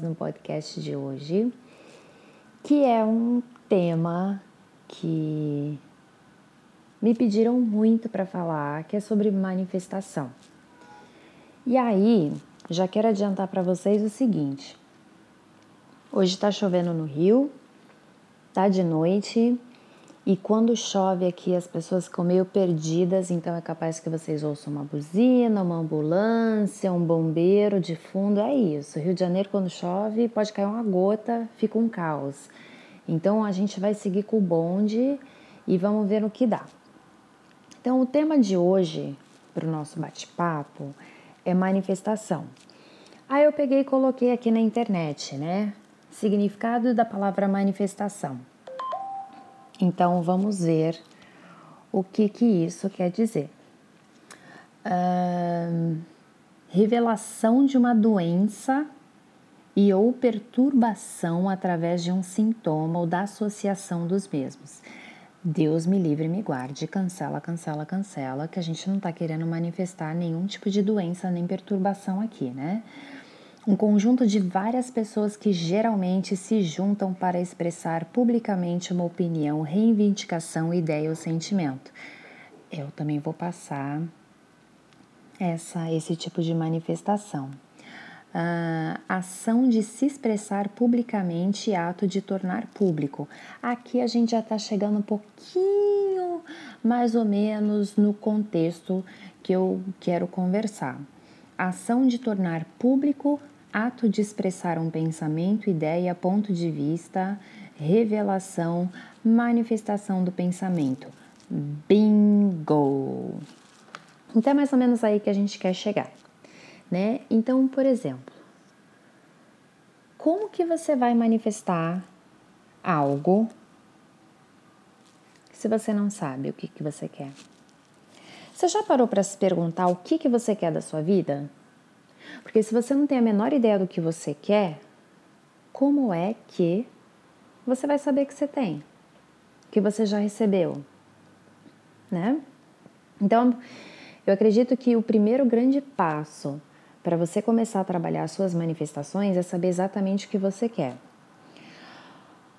no podcast de hoje, que é um tema que me pediram muito para falar, que é sobre manifestação. E aí, já quero adiantar para vocês o seguinte: hoje está chovendo no Rio, tá de noite e quando chove aqui, as pessoas ficam meio perdidas, então é capaz que vocês ouçam uma buzina, uma ambulância, um bombeiro de fundo. É isso. Rio de Janeiro, quando chove, pode cair uma gota, fica um caos. Então a gente vai seguir com o bonde e vamos ver no que dá. Então, o tema de hoje para o nosso bate-papo é manifestação. Aí eu peguei e coloquei aqui na internet, né? Significado da palavra manifestação. Então vamos ver o que, que isso quer dizer. Uh, revelação de uma doença e ou perturbação através de um sintoma ou da associação dos mesmos. Deus me livre me guarde, cancela, cancela, cancela, que a gente não está querendo manifestar nenhum tipo de doença nem perturbação aqui, né? Um conjunto de várias pessoas que geralmente se juntam para expressar publicamente uma opinião, reivindicação, ideia ou sentimento. Eu também vou passar essa, esse tipo de manifestação. Uh, ação de se expressar publicamente e ato de tornar público. Aqui a gente já está chegando um pouquinho mais ou menos no contexto que eu quero conversar. Ação de tornar público ato de expressar um pensamento, ideia, ponto de vista, revelação, manifestação do pensamento. Bingo! Então é mais ou menos aí que a gente quer chegar, né? Então, por exemplo, como que você vai manifestar algo se você não sabe o que, que você quer? Você já parou para se perguntar o que, que você quer da sua vida? Porque se você não tem a menor ideia do que você quer, como é que você vai saber que você tem? Que você já recebeu? Né? Então, eu acredito que o primeiro grande passo para você começar a trabalhar suas manifestações é saber exatamente o que você quer.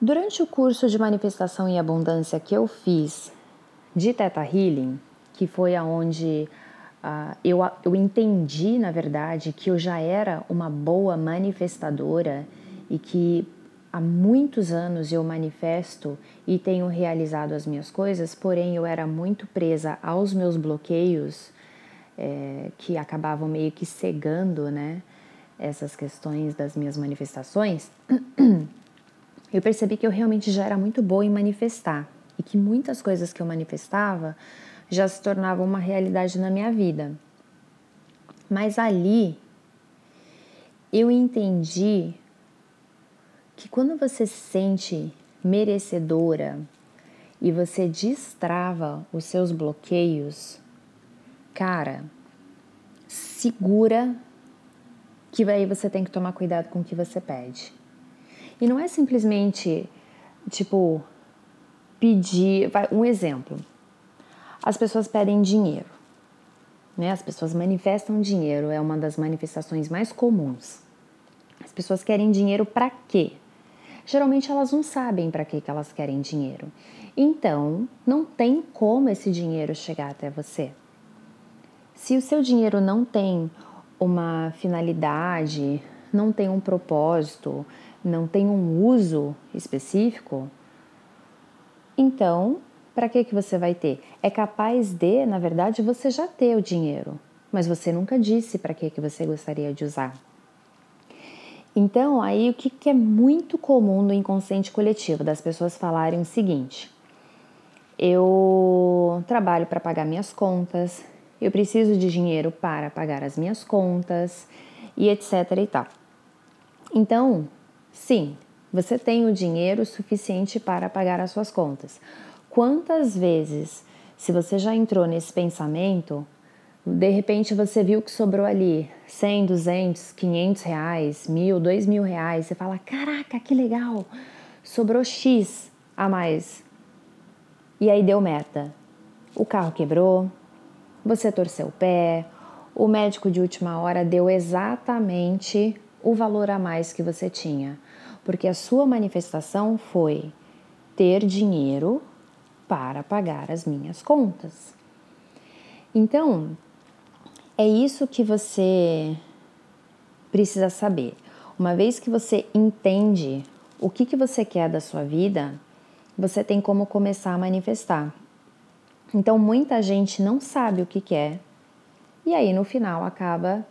Durante o curso de manifestação e abundância que eu fiz de Teta Healing, que foi aonde Uh, eu, eu entendi, na verdade, que eu já era uma boa manifestadora e que há muitos anos eu manifesto e tenho realizado as minhas coisas, porém eu era muito presa aos meus bloqueios é, que acabavam meio que cegando, né? Essas questões das minhas manifestações. Eu percebi que eu realmente já era muito boa em manifestar e que muitas coisas que eu manifestava já se tornava uma realidade na minha vida. Mas ali eu entendi que quando você se sente merecedora e você destrava os seus bloqueios, cara, segura que aí você tem que tomar cuidado com o que você pede. E não é simplesmente tipo pedir, um exemplo. As pessoas pedem dinheiro. Né? As pessoas manifestam dinheiro, é uma das manifestações mais comuns. As pessoas querem dinheiro para quê? Geralmente elas não sabem para que elas querem dinheiro. Então, não tem como esse dinheiro chegar até você. Se o seu dinheiro não tem uma finalidade, não tem um propósito, não tem um uso específico, então para que, que você vai ter? É capaz de, na verdade, você já ter o dinheiro, mas você nunca disse para que, que você gostaria de usar. Então, aí o que, que é muito comum no inconsciente coletivo das pessoas falarem o seguinte: eu trabalho para pagar minhas contas, eu preciso de dinheiro para pagar as minhas contas e etc e tal. Então, sim, você tem o dinheiro suficiente para pagar as suas contas. Quantas vezes, se você já entrou nesse pensamento, de repente você viu que sobrou ali 100, 200, 500 reais, mil, dois mil reais, você fala: caraca, que legal, sobrou X a mais. E aí deu meta. O carro quebrou, você torceu o pé, o médico de última hora deu exatamente o valor a mais que você tinha, porque a sua manifestação foi ter dinheiro para pagar as minhas contas. Então, é isso que você precisa saber. Uma vez que você entende o que, que você quer da sua vida, você tem como começar a manifestar. Então, muita gente não sabe o que quer e aí no final acaba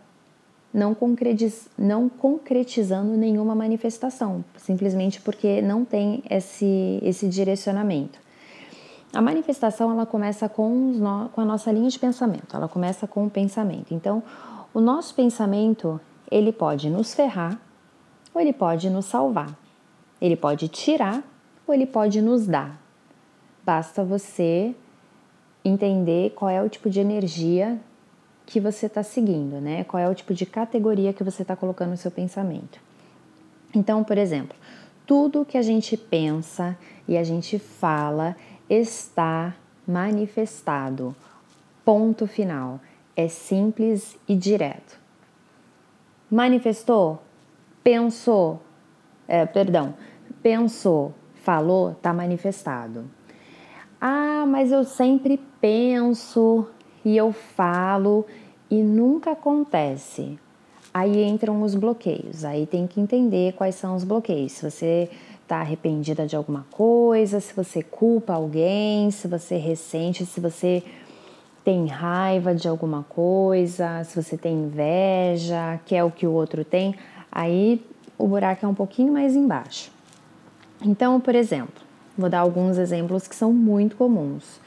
não, concretiz, não concretizando nenhuma manifestação, simplesmente porque não tem esse, esse direcionamento. A manifestação ela começa com, no, com a nossa linha de pensamento, ela começa com o pensamento. Então, o nosso pensamento ele pode nos ferrar ou ele pode nos salvar. Ele pode tirar ou ele pode nos dar. Basta você entender qual é o tipo de energia que você está seguindo, né? Qual é o tipo de categoria que você está colocando no seu pensamento. Então, por exemplo, tudo que a gente pensa e a gente fala está manifestado. Ponto final. É simples e direto. Manifestou? Pensou? É, perdão, pensou, falou, está manifestado. Ah, mas eu sempre penso e eu falo e nunca acontece. Aí entram os bloqueios. Aí tem que entender quais são os bloqueios. Se você está arrependida de alguma coisa, se você culpa alguém, se você ressente, se você tem raiva de alguma coisa, se você tem inveja, quer o que o outro tem, aí o buraco é um pouquinho mais embaixo. Então, por exemplo, vou dar alguns exemplos que são muito comuns.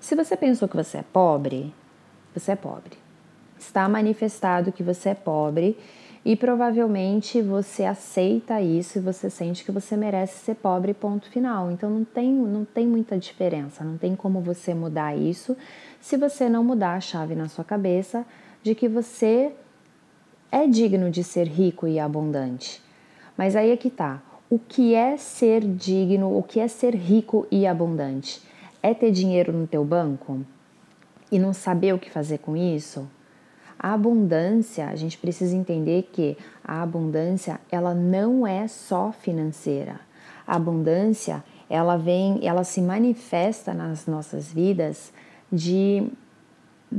Se você pensou que você é pobre, você é pobre. Está manifestado que você é pobre e provavelmente você aceita isso e você sente que você merece ser pobre, ponto final. Então não tem, não tem muita diferença, não tem como você mudar isso se você não mudar a chave na sua cabeça de que você é digno de ser rico e abundante. Mas aí é que tá. O que é ser digno? O que é ser rico e abundante? É ter dinheiro no teu banco? e não saber o que fazer com isso? A abundância, a gente precisa entender que a abundância, ela não é só financeira. A abundância, ela vem, ela se manifesta nas nossas vidas de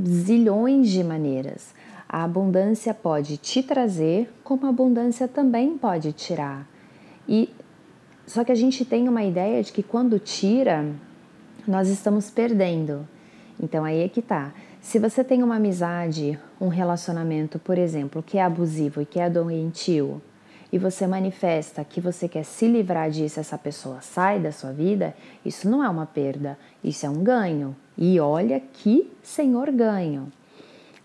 zilhões de maneiras. A abundância pode te trazer, como a abundância também pode tirar. E só que a gente tem uma ideia de que quando tira, nós estamos perdendo. Então aí é que tá. Se você tem uma amizade, um relacionamento, por exemplo, que é abusivo e que é doentio, e você manifesta que você quer se livrar disso, essa pessoa sai da sua vida, isso não é uma perda, isso é um ganho. E olha que senhor ganho.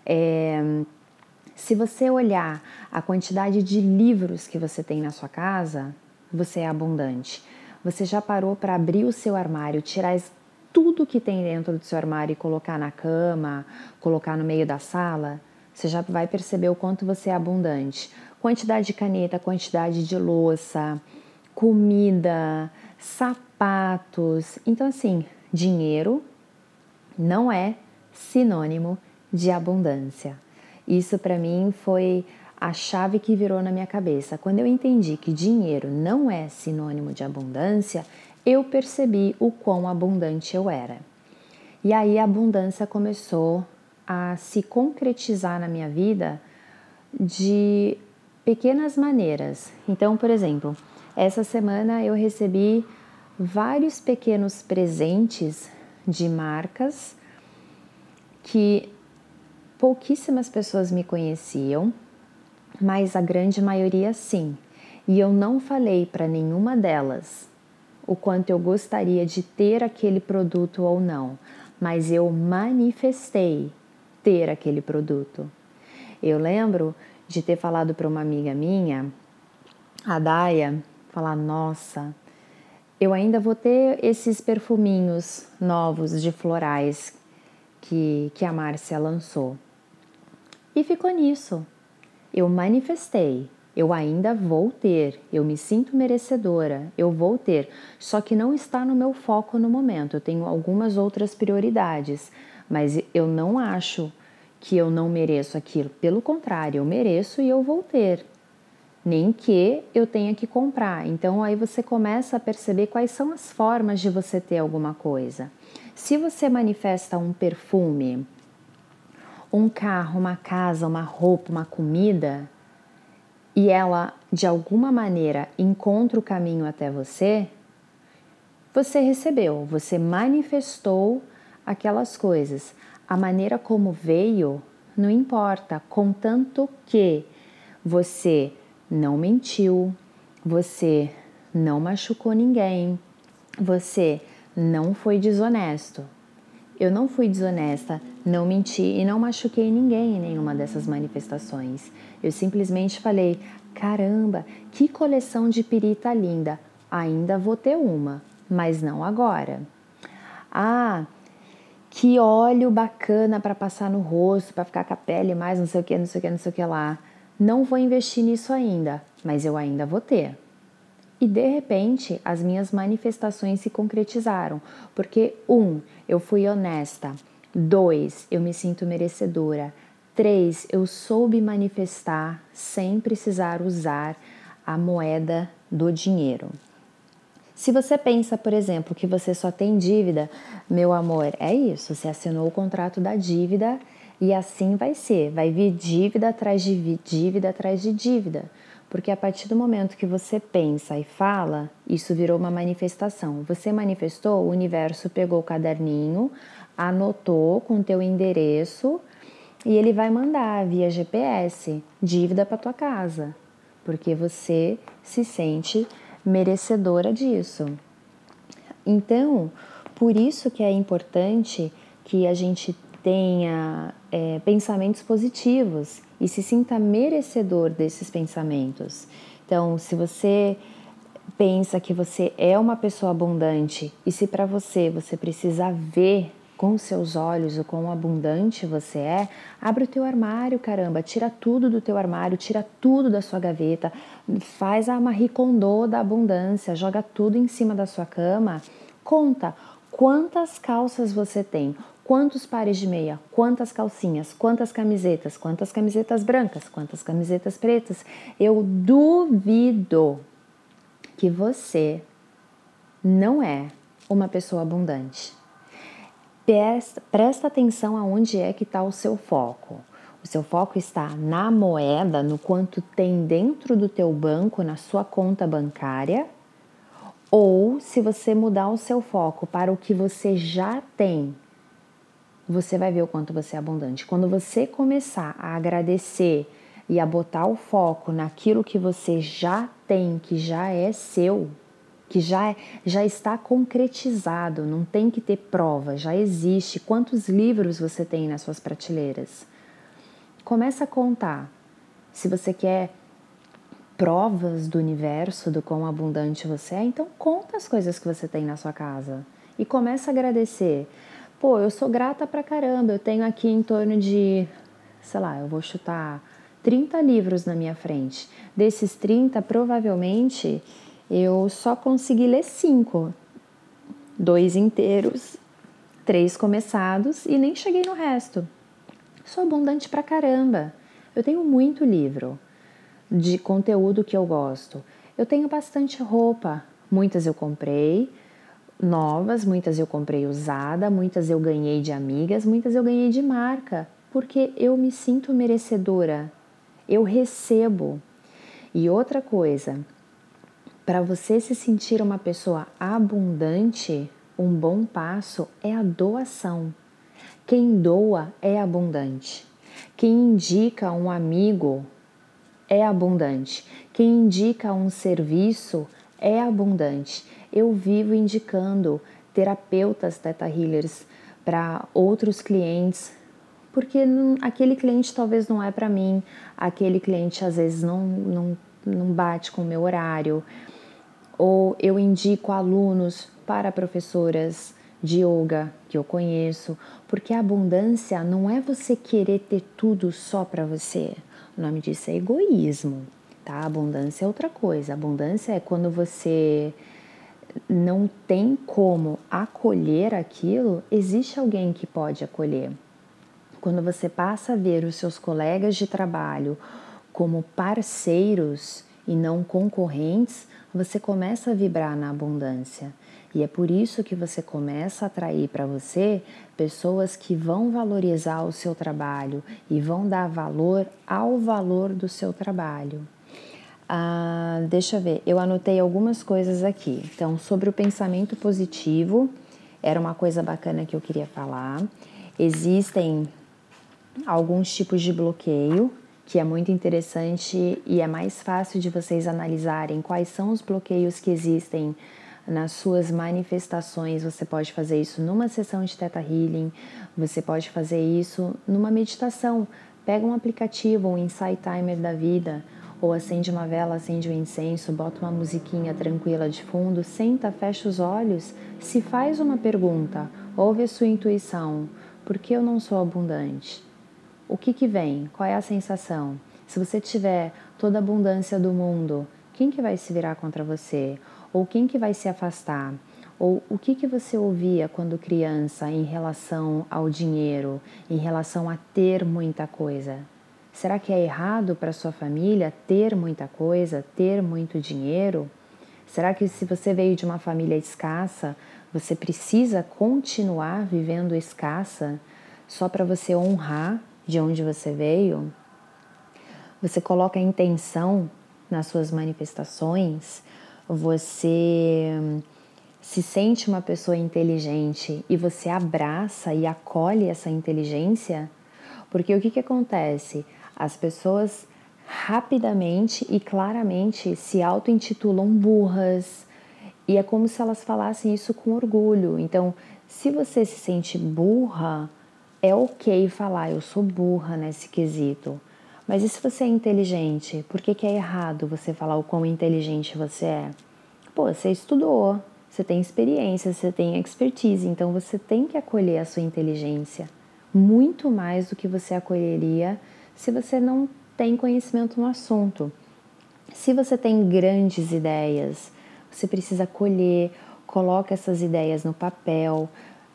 É, se você olhar a quantidade de livros que você tem na sua casa, você é abundante. Você já parou para abrir o seu armário, tirar tudo que tem dentro do seu armário e colocar na cama, colocar no meio da sala, você já vai perceber o quanto você é abundante. Quantidade de caneta, quantidade de louça, comida, sapatos. Então, assim, dinheiro não é sinônimo de abundância. Isso para mim foi a chave que virou na minha cabeça. Quando eu entendi que dinheiro não é sinônimo de abundância, eu percebi o quão abundante eu era. E aí a abundância começou a se concretizar na minha vida de pequenas maneiras. Então, por exemplo, essa semana eu recebi vários pequenos presentes de marcas que pouquíssimas pessoas me conheciam, mas a grande maioria sim. E eu não falei para nenhuma delas o quanto eu gostaria de ter aquele produto ou não, mas eu manifestei ter aquele produto. Eu lembro de ter falado para uma amiga minha, a Daia, falar: Nossa, eu ainda vou ter esses perfuminhos novos de florais que, que a Márcia lançou. E ficou nisso. Eu manifestei, eu ainda vou ter, eu me sinto merecedora, eu vou ter, só que não está no meu foco no momento. Eu tenho algumas outras prioridades, mas eu não acho que eu não mereço aquilo. Pelo contrário, eu mereço e eu vou ter. nem que eu tenha que comprar. Então aí você começa a perceber quais são as formas de você ter alguma coisa. Se você manifesta um perfume, um carro, uma casa, uma roupa, uma comida, e ela de alguma maneira encontra o caminho até você, você recebeu, você manifestou aquelas coisas. A maneira como veio não importa, contanto que você não mentiu, você não machucou ninguém, você não foi desonesto. Eu não fui desonesta, não menti e não machuquei ninguém em nenhuma dessas manifestações. Eu simplesmente falei: caramba, que coleção de pirita linda! Ainda vou ter uma, mas não agora. Ah, que óleo bacana para passar no rosto, para ficar com a pele mais não sei o que, não sei o que, não sei o que lá. Não vou investir nisso ainda, mas eu ainda vou ter. E de repente, as minhas manifestações se concretizaram, porque um, eu fui honesta. Dois, eu me sinto merecedora. Três, eu soube manifestar sem precisar usar a moeda do dinheiro. Se você pensa, por exemplo, que você só tem dívida, meu amor, é isso. Você assinou o contrato da dívida e assim vai ser. Vai vir dívida atrás de dívida atrás de dívida. Porque a partir do momento que você pensa e fala, isso virou uma manifestação. Você manifestou, o universo pegou o caderninho, anotou com teu endereço e ele vai mandar via GPS dívida para tua casa, porque você se sente merecedora disso. Então, por isso que é importante que a gente tenha é, pensamentos positivos e se sinta merecedor desses pensamentos. Então, se você pensa que você é uma pessoa abundante e se para você você precisa ver com seus olhos o quão abundante você é, abre o teu armário, caramba, tira tudo do teu armário, tira tudo da sua gaveta, faz a Marie Kondo da abundância, joga tudo em cima da sua cama, conta quantas calças você tem, quantos pares de meia, quantas calcinhas, quantas camisetas, quantas camisetas brancas, quantas camisetas pretas. Eu duvido que você não é uma pessoa abundante. Presta, atenção aonde é que está o seu foco. O seu foco está na moeda, no quanto tem dentro do teu banco, na sua conta bancária, ou se você mudar o seu foco para o que você já tem, você vai ver o quanto você é abundante. Quando você começar a agradecer e a botar o foco naquilo que você já tem, que já é seu, que já, já está concretizado, não tem que ter prova, já existe. Quantos livros você tem nas suas prateleiras? Começa a contar. Se você quer provas do universo, do quão abundante você é, então conta as coisas que você tem na sua casa e começa a agradecer. Pô, eu sou grata pra caramba, eu tenho aqui em torno de, sei lá, eu vou chutar 30 livros na minha frente. Desses 30, provavelmente eu só consegui ler cinco, dois inteiros, três começados e nem cheguei no resto. Sou abundante pra caramba. Eu tenho muito livro de conteúdo que eu gosto. Eu tenho bastante roupa, muitas eu comprei novas, muitas eu comprei usada, muitas eu ganhei de amigas, muitas eu ganhei de marca, porque eu me sinto merecedora. Eu recebo. E outra coisa, para você se sentir uma pessoa abundante, um bom passo é a doação. Quem doa é abundante. Quem indica um amigo é abundante. Quem indica um serviço é abundante. Eu vivo indicando terapeutas Theta Healers para outros clientes, porque aquele cliente talvez não é para mim, aquele cliente às vezes não, não, não bate com o meu horário ou eu indico alunos para professoras de yoga que eu conheço, porque a abundância não é você querer ter tudo só para você. O nome disso é egoísmo, tá? Abundância é outra coisa. Abundância é quando você não tem como acolher aquilo, existe alguém que pode acolher. Quando você passa a ver os seus colegas de trabalho como parceiros e não concorrentes, você começa a vibrar na abundância. E é por isso que você começa a atrair para você pessoas que vão valorizar o seu trabalho e vão dar valor ao valor do seu trabalho. Ah, deixa eu ver, eu anotei algumas coisas aqui. Então, sobre o pensamento positivo, era uma coisa bacana que eu queria falar. Existem alguns tipos de bloqueio que é muito interessante e é mais fácil de vocês analisarem quais são os bloqueios que existem nas suas manifestações. Você pode fazer isso numa sessão de Theta Healing, você pode fazer isso numa meditação. Pega um aplicativo, um Insight Timer da vida, ou acende uma vela, acende um incenso, bota uma musiquinha tranquila de fundo, senta, fecha os olhos, se faz uma pergunta, ouve a sua intuição: por que eu não sou abundante? O que, que vem? Qual é a sensação? Se você tiver toda a abundância do mundo, quem que vai se virar contra você? Ou quem que vai se afastar? Ou o que, que você ouvia quando criança em relação ao dinheiro, em relação a ter muita coisa? Será que é errado para sua família ter muita coisa, ter muito dinheiro? Será que se você veio de uma família escassa, você precisa continuar vivendo escassa só para você honrar de onde você veio? Você coloca a intenção nas suas manifestações, você se sente uma pessoa inteligente e você abraça e acolhe essa inteligência, porque o que, que acontece? As pessoas rapidamente e claramente se auto-intitulam burras e é como se elas falassem isso com orgulho. Então, se você se sente burra, é ok falar eu sou burra nesse quesito. Mas e se você é inteligente? Por que, que é errado você falar o quão inteligente você é? Pô, você estudou, você tem experiência, você tem expertise, então você tem que acolher a sua inteligência muito mais do que você acolheria se você não tem conhecimento no assunto. Se você tem grandes ideias, você precisa colher, coloque essas ideias no papel,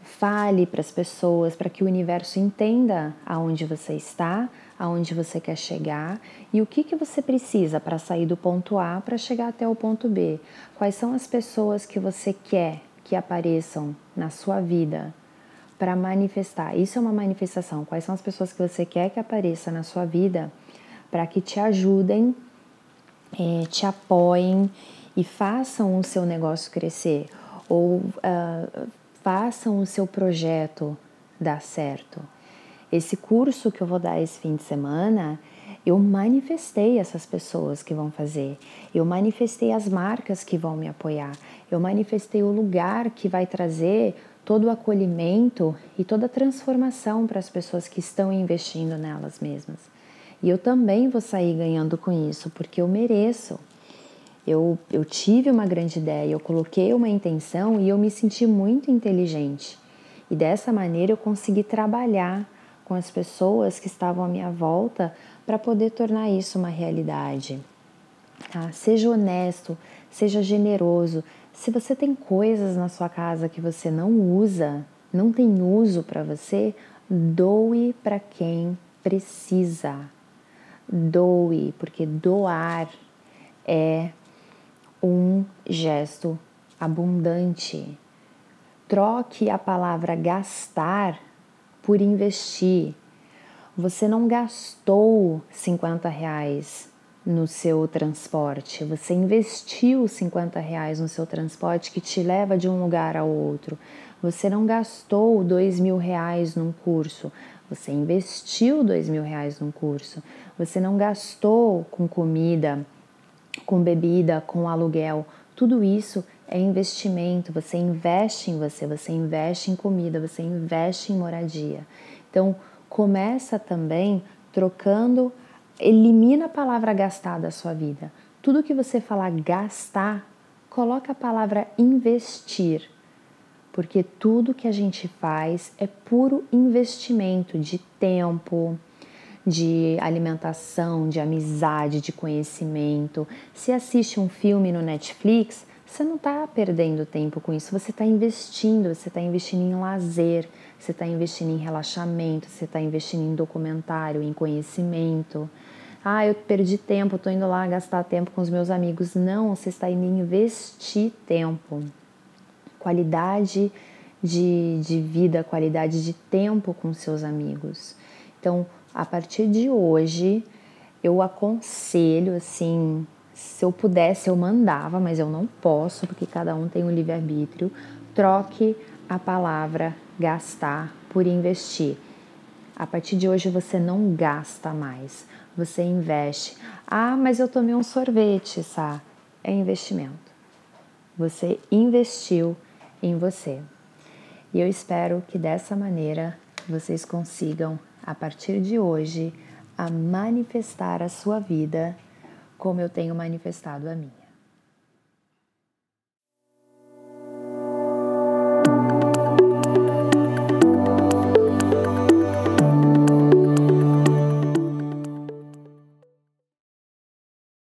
fale para as pessoas para que o universo entenda aonde você está, aonde você quer chegar e o que, que você precisa para sair do ponto A para chegar até o ponto B. Quais são as pessoas que você quer que apareçam na sua vida para manifestar. Isso é uma manifestação. Quais são as pessoas que você quer que apareça na sua vida para que te ajudem, é, te apoiem e façam o seu negócio crescer ou uh, façam o seu projeto dar certo. Esse curso que eu vou dar esse fim de semana, eu manifestei essas pessoas que vão fazer, eu manifestei as marcas que vão me apoiar, eu manifestei o lugar que vai trazer todo o acolhimento e toda a transformação para as pessoas que estão investindo nelas mesmas. E eu também vou sair ganhando com isso, porque eu mereço. Eu, eu tive uma grande ideia, eu coloquei uma intenção e eu me senti muito inteligente. E dessa maneira eu consegui trabalhar com as pessoas que estavam à minha volta para poder tornar isso uma realidade. Tá? Seja honesto, seja generoso, se você tem coisas na sua casa que você não usa, não tem uso para você, doe para quem precisa. Doe, porque doar é um gesto abundante. Troque a palavra gastar por investir. Você não gastou 50 reais no seu transporte, você investiu 50 reais no seu transporte que te leva de um lugar ao outro, você não gastou dois mil reais num curso, você investiu dois mil reais num curso, você não gastou com comida, com bebida, com aluguel, tudo isso é investimento, você investe em você, você investe em comida, você investe em moradia. Então, começa também trocando Elimina a palavra gastar da sua vida. Tudo que você falar gastar, coloca a palavra investir. Porque tudo que a gente faz é puro investimento de tempo, de alimentação, de amizade, de conhecimento. Se assiste um filme no Netflix, você não está perdendo tempo com isso, você está investindo, você está investindo em lazer, você está investindo em relaxamento, você está investindo em documentário, em conhecimento. Ah, eu perdi tempo, tô indo lá gastar tempo com os meus amigos. Não, você está indo investir tempo. Qualidade de, de vida, qualidade de tempo com seus amigos. Então, a partir de hoje, eu aconselho assim, se eu pudesse eu mandava, mas eu não posso, porque cada um tem um livre-arbítrio. Troque a palavra gastar por investir. A partir de hoje você não gasta mais, você investe. Ah, mas eu tomei um sorvete, Sá. É investimento. Você investiu em você. E eu espero que dessa maneira vocês consigam, a partir de hoje, a manifestar a sua vida como eu tenho manifestado a minha.